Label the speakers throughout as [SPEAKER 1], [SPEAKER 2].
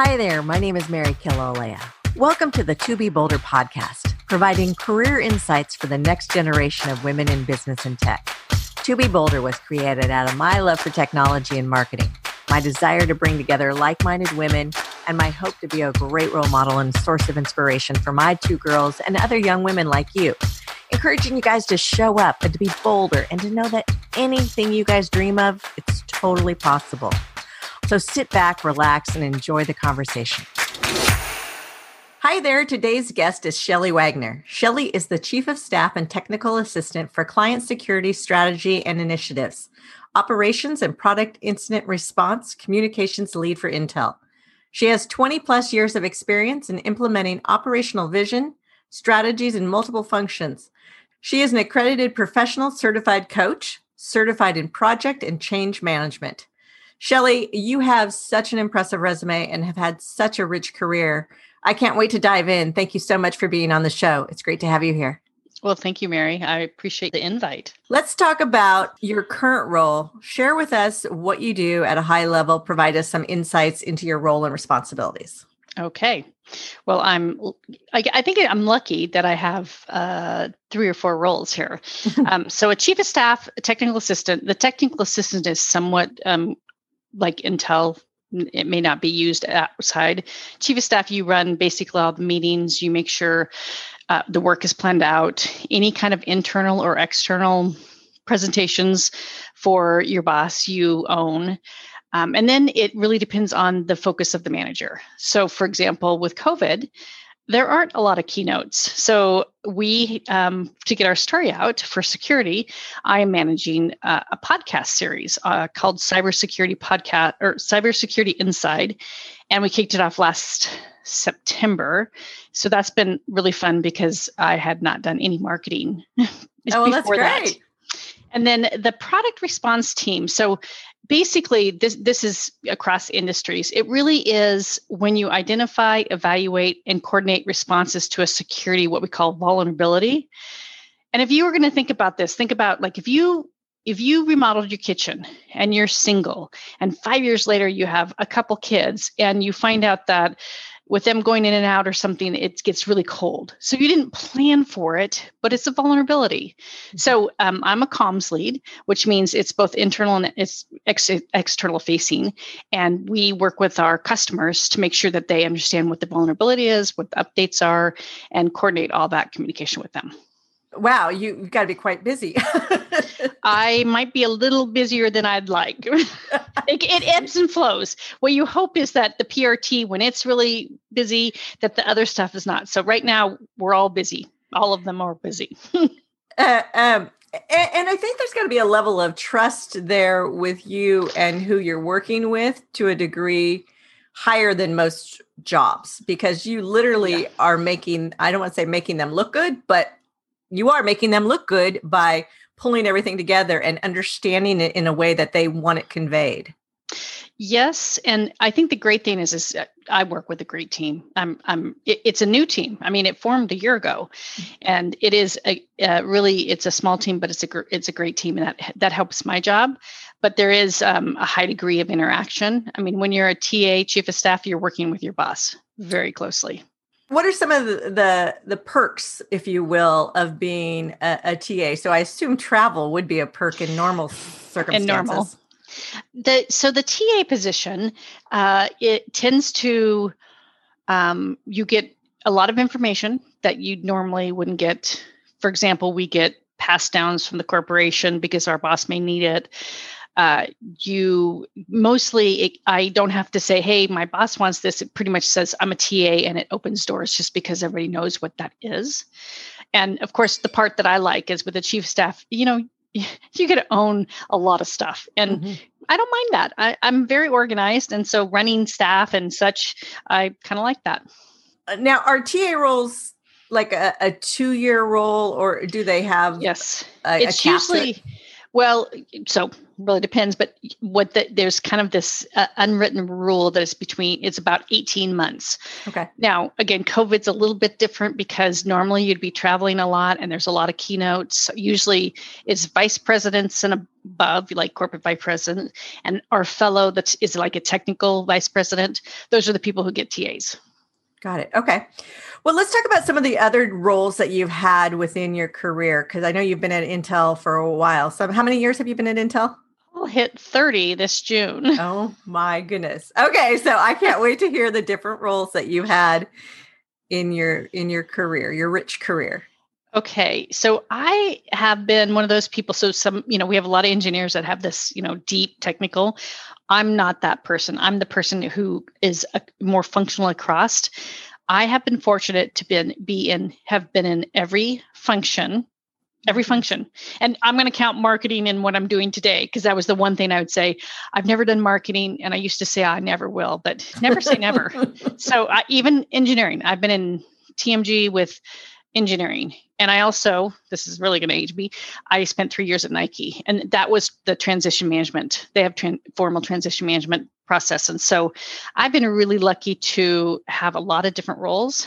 [SPEAKER 1] Hi there, my name is Mary Killelea. Welcome to the 2B Bolder podcast, providing career insights for the next generation of women in business and tech. 2B Bolder was created out of my love for technology and marketing, my desire to bring together like minded women, and my hope to be a great role model and source of inspiration for my two girls and other young women like you. Encouraging you guys to show up and to be bolder and to know that anything you guys dream of, it's totally possible. So sit back, relax, and enjoy the conversation. Hi there. Today's guest is Shelley Wagner. Shelley is the Chief of Staff and Technical Assistant for Client Security Strategy and Initiatives, Operations and Product Incident Response Communications Lead for Intel. She has 20 plus years of experience in implementing operational vision, strategies, and multiple functions. She is an accredited professional certified coach, certified in project and change management. Shelley, you have such an impressive resume and have had such a rich career. I can't wait to dive in. Thank you so much for being on the show. It's great to have you here.
[SPEAKER 2] Well, thank you, Mary. I appreciate the invite.
[SPEAKER 1] Let's talk about your current role. Share with us what you do at a high level, provide us some insights into your role and responsibilities.
[SPEAKER 2] Okay. Well, I'm. I, I think I'm lucky that I have uh, three or four roles here. um, so, a chief of staff, a technical assistant. The technical assistant is somewhat um, like Intel it may not be used outside. Chief of staff, you run basically all the meetings, you make sure uh, the work is planned out, any kind of internal or external presentations for your boss you own. Um, and then it really depends on the focus of the manager. So, for example, with COVID, there aren't a lot of keynotes. So we, um, to get our story out for security, I am managing uh, a podcast series uh, called Cybersecurity Podcast or Cybersecurity Inside, and we kicked it off last September. So that's been really fun because I had not done any marketing.
[SPEAKER 1] oh, that's great. That.
[SPEAKER 2] And then the product response team. So basically this this is across industries. It really is when you identify evaluate and coordinate responses to a security what we call vulnerability. And if you were going to think about this think about like if you if you remodeled your kitchen and you're single and 5 years later you have a couple kids and you find out that with them going in and out or something, it gets really cold. So you didn't plan for it, but it's a vulnerability. Mm-hmm. So um, I'm a comms lead, which means it's both internal and it's ex- external facing. And we work with our customers to make sure that they understand what the vulnerability is, what the updates are, and coordinate all that communication with them.
[SPEAKER 1] Wow, you, have got to be quite busy.
[SPEAKER 2] I might be a little busier than I'd like. it, it, ebbs and flows. What you hope is that the PRT, when it's really busy, that the other stuff is not. So right now, we're all busy. All of them are busy.
[SPEAKER 1] uh, um, and, and I think there's got to be a level of trust there with you and who you're working with to a degree higher than most jobs because you literally yeah. are making, I don't want to say making them look good, but you are making them look good by pulling everything together and understanding it in a way that they want it conveyed.
[SPEAKER 2] Yes, and I think the great thing is, is I work with a great team. I'm, I'm. It, it's a new team. I mean, it formed a year ago, and it is a uh, really it's a small team, but it's a it's a great team, and that that helps my job. But there is um, a high degree of interaction. I mean, when you're a TA, chief of staff, you're working with your boss very closely
[SPEAKER 1] what are some of the, the, the perks if you will of being a, a, ta so i assume travel would be a perk in normal circumstances in normal.
[SPEAKER 2] the so the ta position uh, it tends to um, you get a lot of information that you normally wouldn't get. For example we get pass downs from the corporation because our boss may need it uh, you mostly it, i don't have to say hey my boss wants this. It pretty much says i'm a ta and it opens doors just because everybody knows what that is. And of course the part that i like is with the chief staff you know you get to own a lot of stuff. And mm-hmm. i don't mind that. I, i'm very organized and so running staff and such i kind of like that.
[SPEAKER 1] Uh, now are ta roles like a, a two year role or do they have
[SPEAKER 2] yes. a, it's a usually Well, so really depends, but what the, there's kind of this uh, unwritten rule that is between it's about 18 months.
[SPEAKER 1] Okay.
[SPEAKER 2] Now, again, COVID's a little bit different because normally you'd be traveling a lot and there's a lot of keynotes. Usually it's vice presidents and above, like corporate vice president, and our fellow that is like a technical vice president. Those are the people who get TAs.
[SPEAKER 1] Got it. Okay. Well, let's talk about some of the other roles that you've had within your career because I know you've been at Intel for a while. So, how many years have you been at Intel?
[SPEAKER 2] I'll hit 30 this June.
[SPEAKER 1] Oh my goodness. Okay, so I can't wait to hear the different roles that you had in your in your career, your rich career.
[SPEAKER 2] Okay, so I have been one of those people. So some, you know, we have a lot of engineers that have this, you know, deep technical. I'm not that person. I'm the person who is a, more functional across. I have been fortunate to been be in have been in every function, every mm-hmm. function. And I'm going to count marketing in what I'm doing today because that was the one thing I would say I've never done marketing and I used to say I never will, but never say never. so I, even engineering, I've been in TMG with engineering. And I also, this is really going to age me, I spent three years at Nike, and that was the transition management. They have tran- formal transition management process. And so I've been really lucky to have a lot of different roles.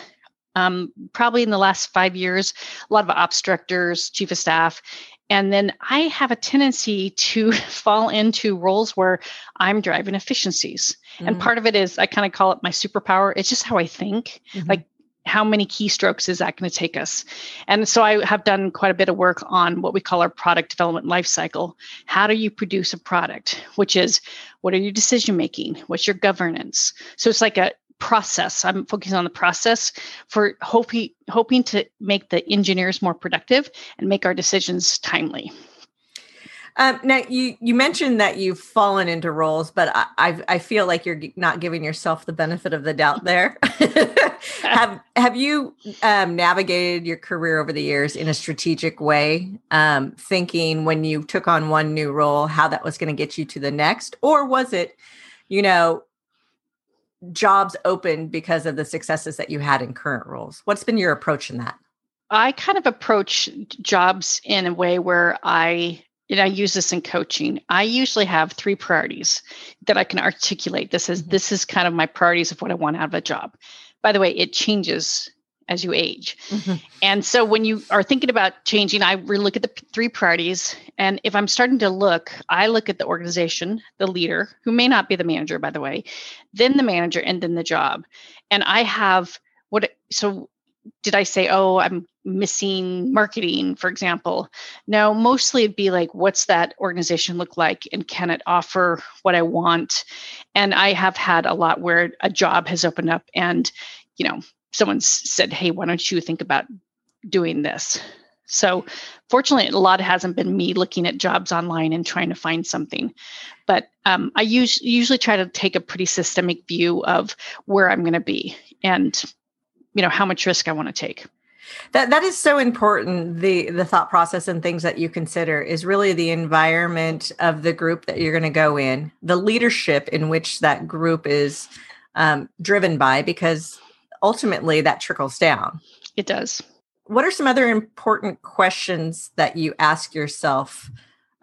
[SPEAKER 2] Um, probably in the last five years, a lot of ops directors, chief of staff. And then I have a tendency to fall into roles where I'm driving efficiencies. Mm-hmm. And part of it is I kind of call it my superpower. It's just how I think. Mm-hmm. Like how many keystrokes is that going to take us? And so I have done quite a bit of work on what we call our product development lifecycle. How do you produce a product? Which is what are your decision making? What's your governance? So it's like a process. I'm focusing on the process for hoping hoping to make the engineers more productive and make our decisions timely.
[SPEAKER 1] Um, now you you mentioned that you've fallen into roles, but I I, I feel like you're not giving yourself the benefit of the doubt there. have Have you um, navigated your career over the years in a strategic way, um, thinking when you took on one new role how that was going to get you to the next, or was it, you know, jobs open because of the successes that you had in current roles? What's been your approach in that?
[SPEAKER 2] I kind of approach jobs in a way where I and I use this in coaching. I usually have three priorities that I can articulate. This is mm-hmm. this is kind of my priorities of what I want out of a job. By the way, it changes as you age. Mm-hmm. And so when you are thinking about changing, I really look at the three priorities. And if I'm starting to look, I look at the organization, the leader, who may not be the manager, by the way, then the manager, and then the job. And I have what so did I say, oh, I'm missing marketing, for example? Now, mostly it'd be like, what's that organization look like? And can it offer what I want? And I have had a lot where a job has opened up and, you know, someone's said, hey, why don't you think about doing this? So, fortunately, a lot hasn't been me looking at jobs online and trying to find something. But um, I use, usually try to take a pretty systemic view of where I'm going to be. And you know how much risk i want to take
[SPEAKER 1] that that is so important the the thought process and things that you consider is really the environment of the group that you're going to go in the leadership in which that group is um, driven by because ultimately that trickles down.
[SPEAKER 2] It does.
[SPEAKER 1] What are some other important questions that you ask yourself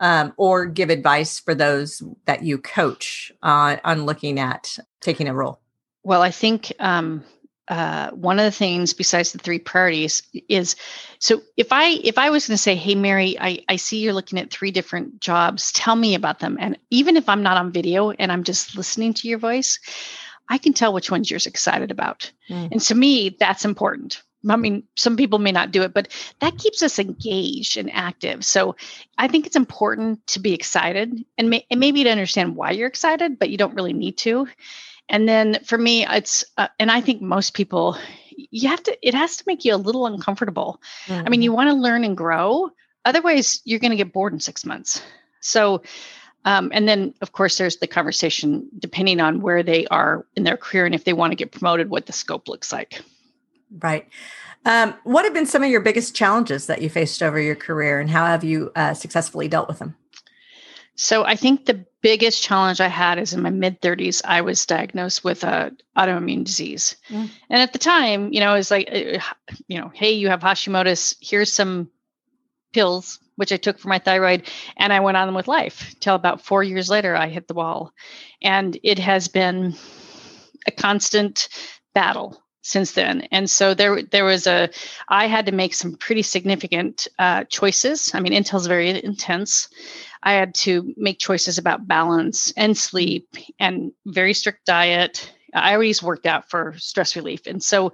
[SPEAKER 1] um, or give advice for those that you coach uh, on looking at taking a role?
[SPEAKER 2] Well i think um, uh, one of the things besides the three priorities is so if i if i was going to say hey mary I, I see you're looking at three different jobs tell me about them and even if i'm not on video and i'm just listening to your voice i can tell which ones you're excited about mm. and to me that's important I mean, some people may not do it, but that keeps us engaged and active. So I think it's important to be excited and, may, and maybe to understand why you're excited, but you don't really need to. And then for me, it's, uh, and I think most people, you have to, it has to make you a little uncomfortable. Mm-hmm. I mean, you mm-hmm. want to learn and grow. Otherwise, you're going to get bored in six months. So, um, and then, of course, there's the conversation depending on where they are in their career and if they want to get promoted, what the scope looks like.
[SPEAKER 1] Right. Um, what have been some of your biggest challenges that you faced over your career, and how have you uh, successfully dealt with them?
[SPEAKER 2] So I think the biggest challenge I had is in my mid 30s, I was diagnosed with a autoimmune disease. Mm. And at the time, you know, it was like, uh, you know, hey, you have Hashimoto's, here's some pills, which I took for my thyroid, and I went on with life till about four years later, I hit the wall. And it has been a constant battle since then. And so there, there was a, I had to make some pretty significant uh, choices. I mean, Intel's very intense. I had to make choices about balance and sleep and very strict diet. I always worked out for stress relief. And so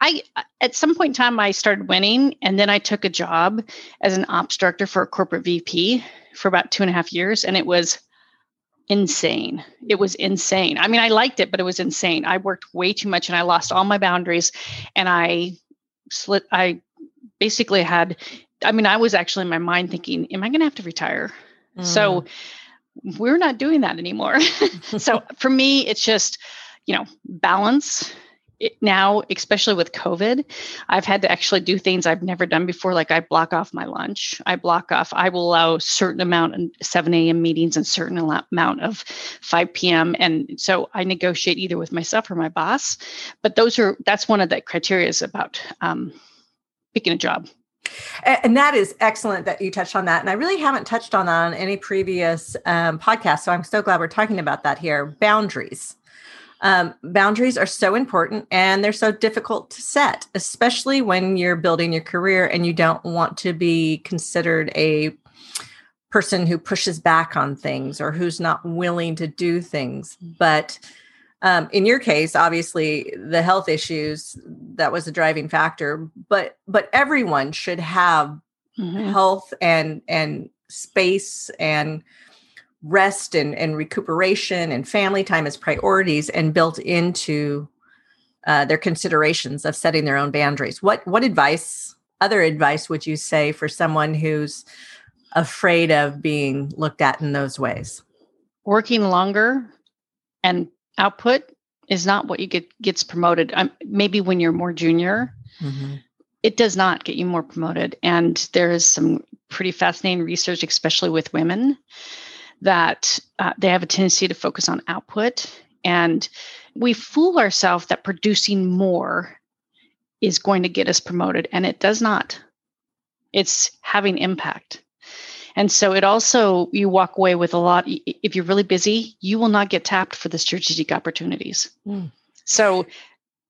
[SPEAKER 2] I, at some point in time, I started winning. And then I took a job as an ops director for a corporate VP for about two and a half years. And it was insane. It was insane. I mean, I liked it, but it was insane. I worked way too much and I lost all my boundaries and I slit I basically had I mean, I was actually in my mind thinking, am I going to have to retire? Mm. So we're not doing that anymore. so for me, it's just, you know, balance it, now, especially with COVID, I've had to actually do things I've never done before. Like I block off my lunch. I block off. I will allow certain amount of 7 a.m. meetings and certain amount of 5 p.m. And so I negotiate either with myself or my boss. But those are that's one of the criteria is about um, picking a job.
[SPEAKER 1] And that is excellent that you touched on that. And I really haven't touched on that on any previous um, podcast. So I'm so glad we're talking about that here. Boundaries. Um, boundaries are so important and they're so difficult to set, especially when you're building your career and you don't want to be considered a person who pushes back on things or who's not willing to do things. But um, in your case, obviously, the health issues that was a driving factor. But but everyone should have mm-hmm. health and and space and rest and, and recuperation and family time as priorities and built into uh, their considerations of setting their own boundaries. What what advice, other advice, would you say for someone who's afraid of being looked at in those ways?
[SPEAKER 2] Working longer and output is not what you get gets promoted. Um, maybe when you're more junior, mm-hmm. it does not get you more promoted. And there is some pretty fascinating research, especially with women, that uh, they have a tendency to focus on output. And we fool ourselves that producing more is going to get us promoted, and it does not. It's having impact. And so it also, you walk away with a lot. If you're really busy, you will not get tapped for the strategic opportunities. Mm. So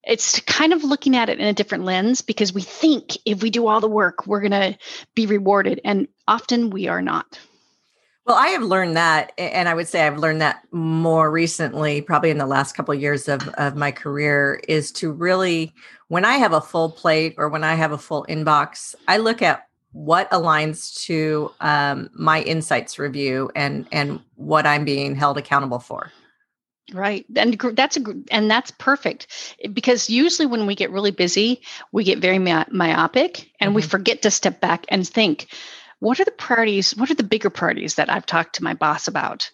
[SPEAKER 2] it's kind of looking at it in a different lens because we think if we do all the work, we're going to be rewarded. And often we are not.
[SPEAKER 1] Well, I have learned that, and I would say I've learned that more recently, probably in the last couple of years of, of my career, is to really, when I have a full plate or when I have a full inbox, I look at what aligns to um, my insights review and and what I'm being held accountable for.
[SPEAKER 2] Right. And that's a and that's perfect because usually when we get really busy, we get very myopic and mm-hmm. we forget to step back and think what are the priorities what are the bigger priorities that i've talked to my boss about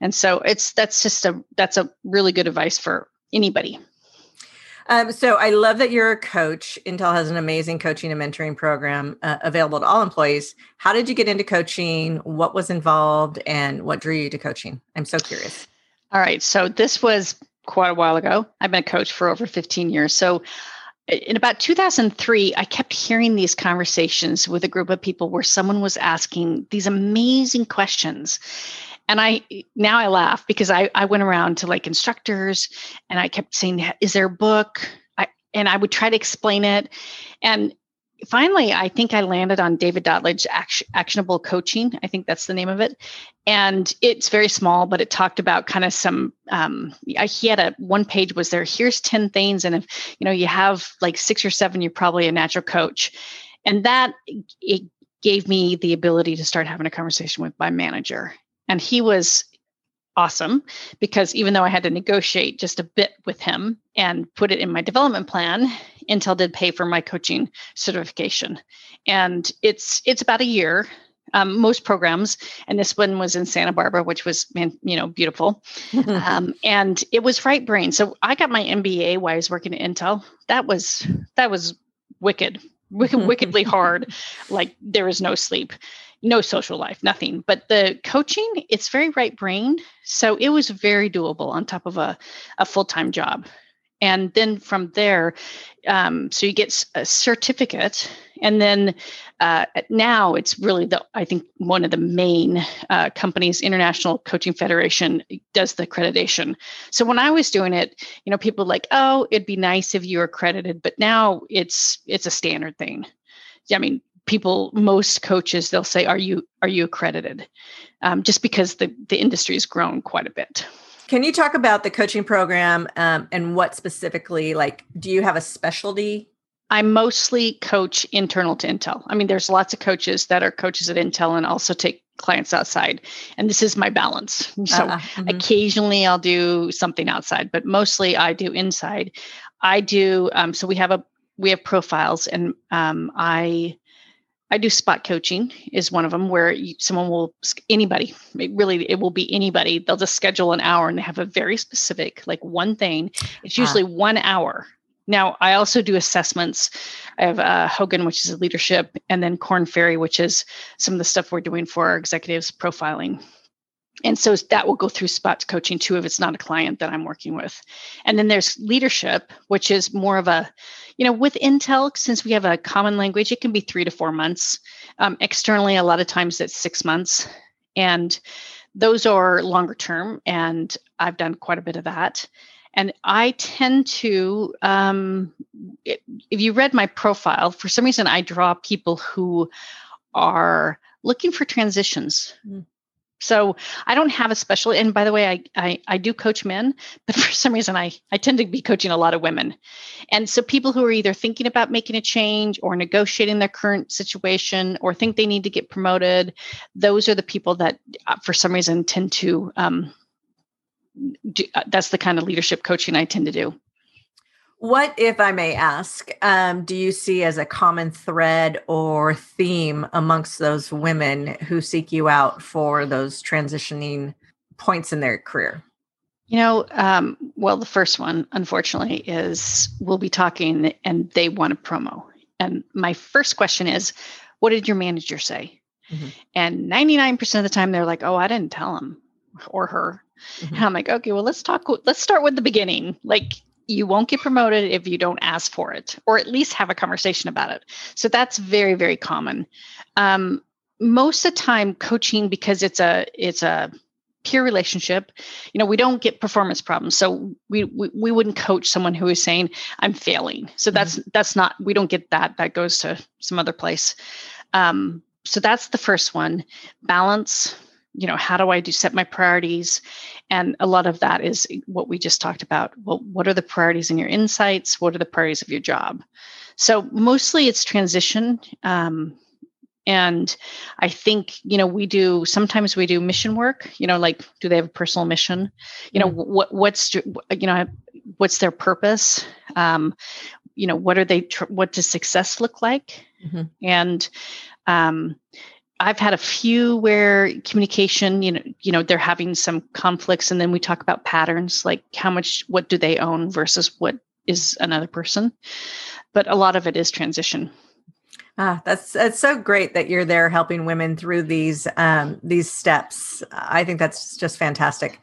[SPEAKER 2] and so it's that's just a that's a really good advice for anybody
[SPEAKER 1] um, so I love that you're a coach. Intel has an amazing coaching and mentoring program uh, available to all employees. How did you get into coaching? What was involved, and what drew you to coaching? I'm so curious.
[SPEAKER 2] All right. So this was quite a while ago. I've been a coach for over 15 years. So in about 2003, I kept hearing these conversations with a group of people where someone was asking these amazing questions. And I now I laugh because I, I went around to like instructors and I kept saying, Is there a book? I, and I would try to explain it. And finally, I think I landed on David Dotlich's Action, Actionable Coaching. I think that's the name of it. And it's very small, but it talked about kind of some. Um, he had a one page was there. Here's ten things, and if you know you have like six or seven, you're probably a natural coach. And that it gave me the ability to start having a conversation with my manager. And he was awesome because even though I had to negotiate just a bit with him and put it in my development plan, Intel did pay for my coaching certification. And it's it's about a year. Um, most programs, and this one was in Santa Barbara, which was you know beautiful, um, and it was right brain. So I got my MBA while I was working at Intel. That was that was wicked, wicked wickedly hard. Like there was no sleep no social life, nothing. But the coaching, it's very right brained. So it was very doable on top of a, a full time job. And then from there, um, so you get a certificate and then uh, now it's really the i think one of the main uh, companies international coaching federation does the accreditation so when i was doing it you know people like oh it'd be nice if you were accredited but now it's it's a standard thing i mean people most coaches they'll say are you are you accredited um, just because the the industry has grown quite a bit
[SPEAKER 1] can you talk about the coaching program um, and what specifically like do you have a specialty
[SPEAKER 2] I mostly coach internal to Intel. I mean, there's lots of coaches that are coaches at Intel and also take clients outside. And this is my balance. So uh, mm-hmm. occasionally I'll do something outside, but mostly I do inside. I do um, so we have a we have profiles and um, I I do spot coaching is one of them where you, someone will anybody it really it will be anybody they'll just schedule an hour and they have a very specific like one thing it's ah. usually uh, one hour now, I also do assessments. I have uh, Hogan, which is a leadership, and then Korn Ferry, which is some of the stuff we're doing for our executives profiling. And so that will go through spots coaching too if it's not a client that I'm working with. And then there's leadership, which is more of a, you know, with Intel, since we have a common language, it can be three to four months. Um, externally, a lot of times it's six months. And those are longer term. And I've done quite a bit of that. And I tend to, um, if you read my profile, for some reason I draw people who are looking for transitions. Mm. So I don't have a special. And by the way, I, I, I do coach men, but for some reason I I tend to be coaching a lot of women, and so people who are either thinking about making a change or negotiating their current situation or think they need to get promoted, those are the people that uh, for some reason tend to um, do, uh, that's the kind of leadership coaching I tend to do.
[SPEAKER 1] What, if I may ask, um, do you see as a common thread or theme amongst those women who seek you out for those transitioning points in their career?
[SPEAKER 2] You know, um, well, the first one, unfortunately, is we'll be talking and they want a promo. And my first question is, what did your manager say? Mm-hmm. And 99% of the time, they're like, oh, I didn't tell him or her. Mm-hmm. And I'm like, okay, well, let's talk. Let's start with the beginning. Like, you won't get promoted if you don't ask for it, or at least have a conversation about it. So that's very, very common. Um, most of the time, coaching because it's a it's a peer relationship you know we don't get performance problems so we, we we, wouldn't coach someone who is saying i'm failing so that's mm-hmm. that's not we don't get that that goes to some other place um, so that's the first one balance you know how do i do set my priorities? And a lot of that is what we just talked about. Well what are the priorities in your insights? What are the priorities of your job? So mostly it's transition um, and i think you know we do sometimes we do mission work you know like do they have a personal mission? You know mm-hmm. what what's you know what's their purpose? Um, you know what are they what does success look like? Mm-hmm. and um, I've had a few where communication, you know, you know, they're having some conflicts, and then we talk about patterns, like how much, what do they own versus what is another person. But a lot of it is transition.
[SPEAKER 1] Ah, that's that's so great that you're there helping women through these um, these steps. I think that's just fantastic.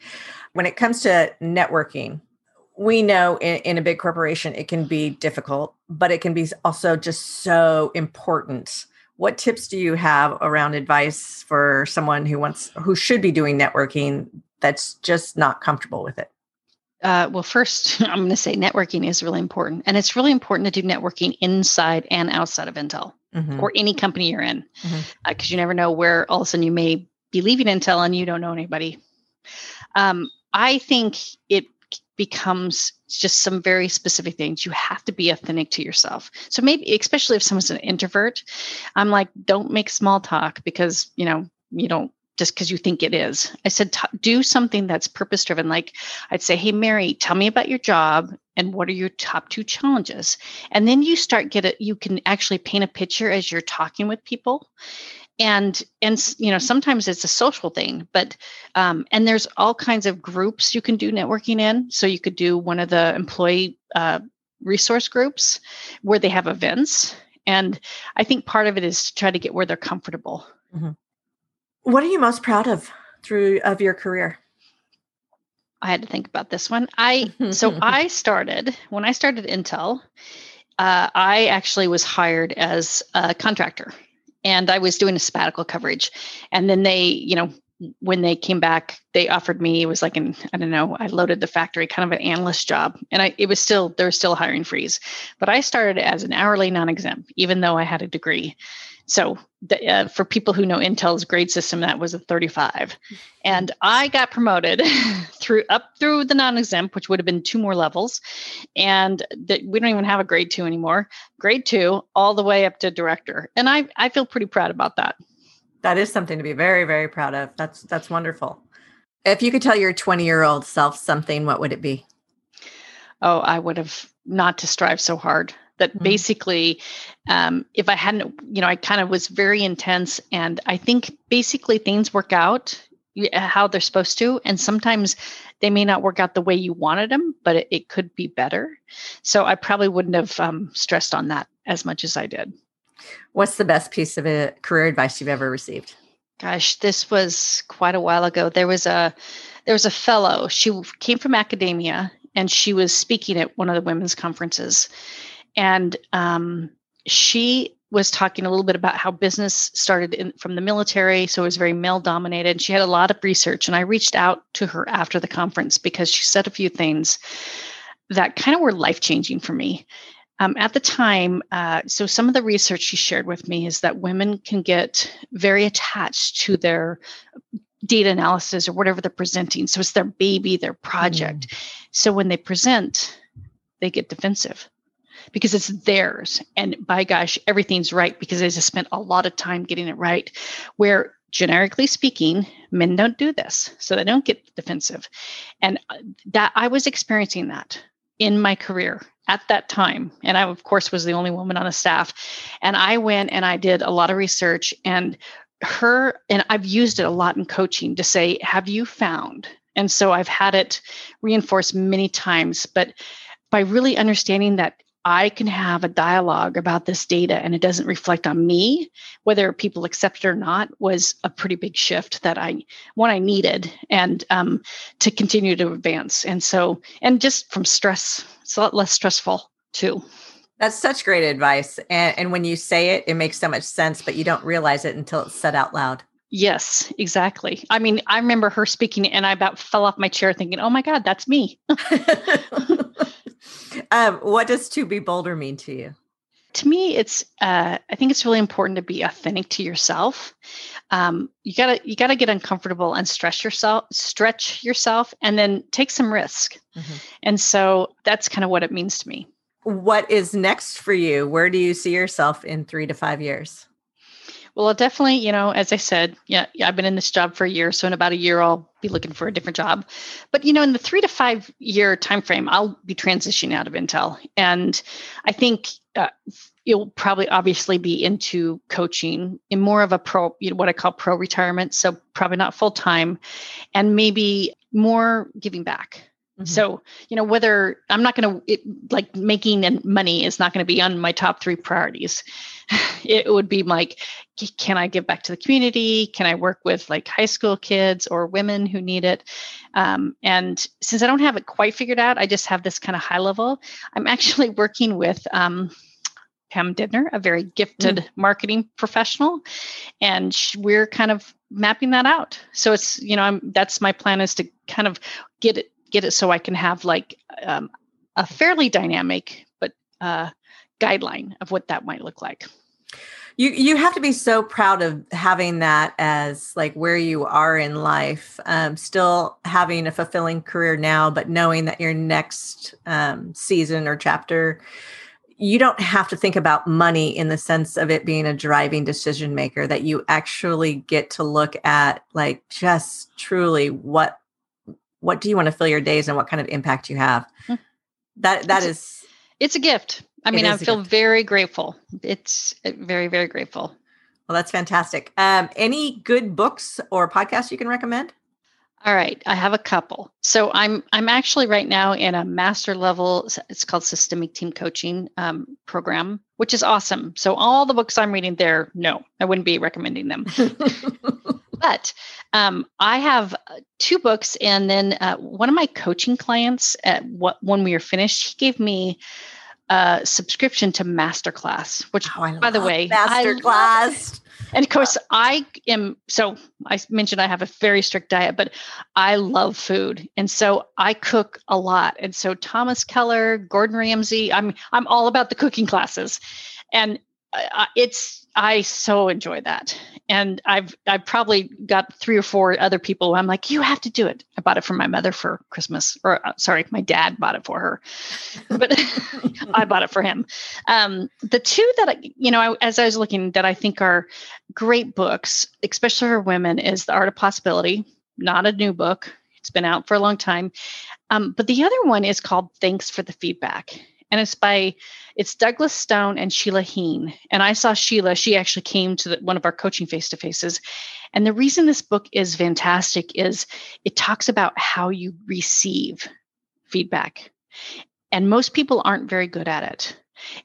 [SPEAKER 1] When it comes to networking, we know in, in a big corporation it can be difficult, but it can be also just so important what tips do you have around advice for someone who wants who should be doing networking that's just not comfortable with it
[SPEAKER 2] uh, well first i'm going to say networking is really important and it's really important to do networking inside and outside of intel mm-hmm. or any company you're in because mm-hmm. uh, you never know where all of a sudden you may be leaving intel and you don't know anybody um, i think it becomes just some very specific things. You have to be authentic to yourself. So maybe, especially if someone's an introvert, I'm like, don't make small talk because, you know, you don't just because you think it is. I said, do something that's purpose driven. Like I'd say, hey, Mary, tell me about your job and what are your top two challenges? And then you start get it, you can actually paint a picture as you're talking with people and and you know sometimes it's a social thing but um, and there's all kinds of groups you can do networking in. So you could do one of the employee uh, resource groups where they have events and i think part of it is to try to get where they're comfortable. Mm-hmm.
[SPEAKER 1] what are you most proud of through of your career?
[SPEAKER 2] I had to think about this one. I so i started when i started intel uh, I actually was hired as a contractor and I was doing a sabbatical coverage. And then they, you know, when they came back, they offered me, it was like an, I don't know, I loaded the factory, kind of an analyst job. And I, it was still, there was still a hiring freeze. But I started as an hourly non exempt, even though I had a degree. So the, uh, for people who know Intel's grade system, that was a 35. And I got promoted through up through the non-exempt, which would have been two more levels. And that we don't even have a grade two anymore. Grade two, all the way up to director. And I, I feel pretty proud about that.
[SPEAKER 1] That is something to be very, very proud of. That's that's wonderful. If you could tell your 20 year old self something, what would it be?
[SPEAKER 2] Oh, I would have not to strive so hard that mm-hmm. basically um, if i hadn't you know i kind of was very intense and i think basically things work out how they're supposed to. And sometimes they may not work out the way you wanted them but it, it could be better. So i probably wouldn't have um, stressed on that as much as i did.
[SPEAKER 1] What's the best piece of uh, career advice you've ever received?
[SPEAKER 2] Gosh this was quite a while ago. There was a there was a fellow. She came from academia and she was speaking at one of the women's conferences and um, she was talking a little bit about how business started in, from the military, so it was very male dominated. She had a lot of research, and I reached out to her after the conference because she said a few things that kind of were life changing for me. Um, at the time, uh, so some of the research she shared with me is that women can get very attached to their data analysis or whatever they're presenting. So it's their baby, their project. Mm. So when they present, they get defensive because it's theirs. And by gosh, everything's right because they just spent a lot of time getting it right. Where generically speaking, men don't do this. So they don't get defensive. And uh, that I was experiencing that in my career at that time. And I, of course, was the only woman on the staff. And I went and I did a lot of research and her, and I've used it a lot in coaching to say, have you found? And so I've had it reinforced many times, but by really understanding that I can have a dialogue about this data and it doesn't reflect on me, whether people accept it or not, was a pretty big shift that I one I needed and um, to continue to advance. And so, and just from stress, it's a lot less stressful too.
[SPEAKER 1] That's such great advice. And, and when you say it, it makes so much sense, but you don't realize it until it's said out loud.
[SPEAKER 2] Yes, exactly. I mean, I remember her speaking and I about fell off my chair thinking, oh my God, that's me.
[SPEAKER 1] um, what does to be bolder mean to you?
[SPEAKER 2] To me, it's uh, I think it's really important to be authentic to yourself. Um, you gotta you gotta get uncomfortable and stretch yourself, stretch yourself, and then take some risk. Mm-hmm. And so that's kind of what it means to me.
[SPEAKER 1] What is next for you? Where do you see yourself in three to five years?
[SPEAKER 2] Well, I'll definitely, you know, as I said, yeah, yeah, I've been in this job for a year, so in about a year I'll be looking for a different job. But you know, in the three to five year time frame, I'll be transitioning out of Intel, and I think uh, you'll probably obviously be into coaching in more of a pro, you know, what I call pro retirement. So probably not full time, and maybe more giving back. Mm-hmm. So, you know, whether I'm not going to like making and money is not going to be on my top three priorities. It would be like, can I give back to the community? Can I work with like high school kids or women who need it? Um, and since I don't have it quite figured out, I just have this kind of high level. I'm actually working with um, Pam Didner, a very gifted mm. marketing professional, and we're kind of mapping that out. So it's you know I'm, that's my plan is to kind of get it get it so I can have like um, a fairly dynamic but uh, guideline of what that might look like.
[SPEAKER 1] You you have to be so proud of having that as like where you are in life. Um, still having a fulfilling career now, but knowing that your next um, season or chapter you don't have to think about money in the sense of it being a driving decision maker that you actually get to look at like just truly what what do you want to fill your days and what kind of impact you have hmm. that that is
[SPEAKER 2] it's a gift. I mean i feel very grateful. It's uh, very very grateful.
[SPEAKER 1] Well that's fantastic. Um, any good books or podcasts you can recommend
[SPEAKER 2] all right i have a couple. So i'm i'm actually right now in a master level it's called systemic team coaching um, program which is awesome. So all the books i'm reading there no i wouldn't be recommending them. But um, I have uh, two books, and then uh, one of my coaching clients, at what when we were finished, he gave me a subscription to Masterclass, which, oh, by the way,
[SPEAKER 1] Masterclass.
[SPEAKER 2] And of course, I am so I mentioned I have a very strict diet, but I love food. And so I cook a lot. And so Thomas Keller, Gordon Ramsay, I'm I'm all about the cooking classes. And uh, it's I so enjoy that. And I've I've probably got three or four other people I'm like, you have to do it. I bought it for my mother for Christmas, or uh, sorry, my dad bought it for her, but I bought it for him. Um, the two that I, you know, I, as I was looking that I think are great books, especially for women, is The Art of Possibility. Not a new book; it's been out for a long time. Um, but the other one is called Thanks for the Feedback and it's by it's Douglas Stone and Sheila Heen. And I saw Sheila; she actually came to the, one of our coaching face to faces. And the reason this book is fantastic is it talks about how you receive feedback, and most people aren't very good at it,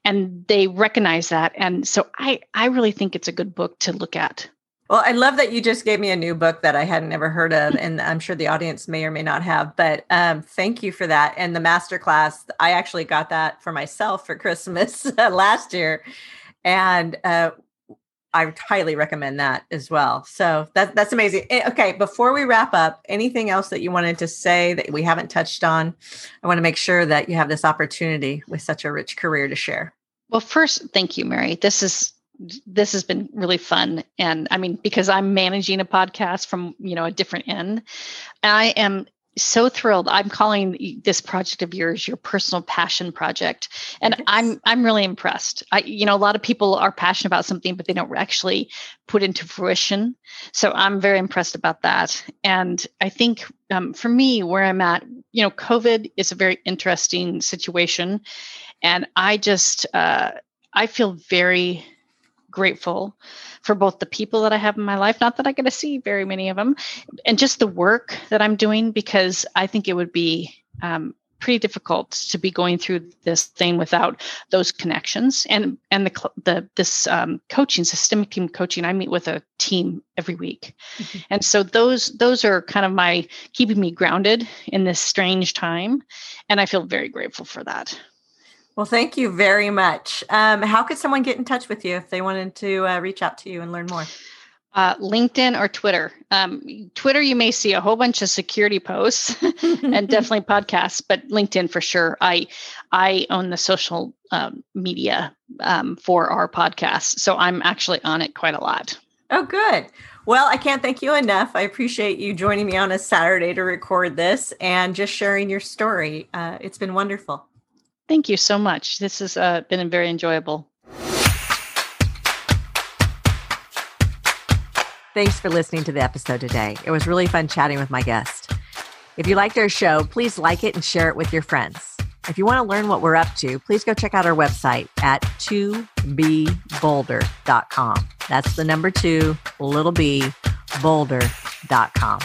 [SPEAKER 2] and they recognize that. And so I I really think it's a good book to look at.
[SPEAKER 1] Well, I love that you just gave me a new book that I hadn't ever heard of, and I'm sure the audience may or may not have. But um, thank you for that. And the masterclass, I actually got that for myself for Christmas last year, and uh, I highly recommend that as well. So that, that's amazing. Eh, okay, before we wrap up, anything else that you wanted to say that we haven't touched on? I want to make sure that you have this opportunity with such a rich career to share.
[SPEAKER 2] Well, first, thank you, Mary. This is this has been really fun. And i mean because i'm managing a podcast from you know a different end i am so thrilled. I'm calling this project of yours your personal passion project. And yes. i'm i'm really impressed. I you know a lot of people are passionate about something but they don't actually put into fruition. So i'm very impressed about that. And i think um, for me where i'm at you know covid is a very interesting situation. And i just uh, i feel very grateful for both the people that I have in my life, not that I get to see very many of them, and just the work that I'm doing because I think it would be um, pretty difficult to be going through this thing without those connections. And and the the this um, coaching systemic team coaching i meet with a team every week. Mm-hmm. and so those those are kind of my keeping me grounded in this strange time. And i feel very grateful for that
[SPEAKER 1] well, thank you very much. Um, how could someone get in touch with you if they wanted to uh, reach out to you and learn more?
[SPEAKER 2] Uh, LinkedIn or Twitter. Um, Twitter, you may see a whole bunch of security posts and definitely podcasts, but LinkedIn for sure. I I own the social um, media um, for our podcast, so I'm actually on it quite a lot.
[SPEAKER 1] Oh, good. Well, I can't thank you enough. I appreciate you joining me on a Saturday to record this and just sharing your story. Uh, it's been wonderful.
[SPEAKER 2] Thank you so much. This has uh, been very enjoyable.
[SPEAKER 1] Thanks for listening to the episode today. It was really fun chatting with my guest. If you liked our show, please like it and share it with your friends. If you want to learn what we're up to, please go check out our website at 2bbolder.com. That's the number two, little b, bolder.com.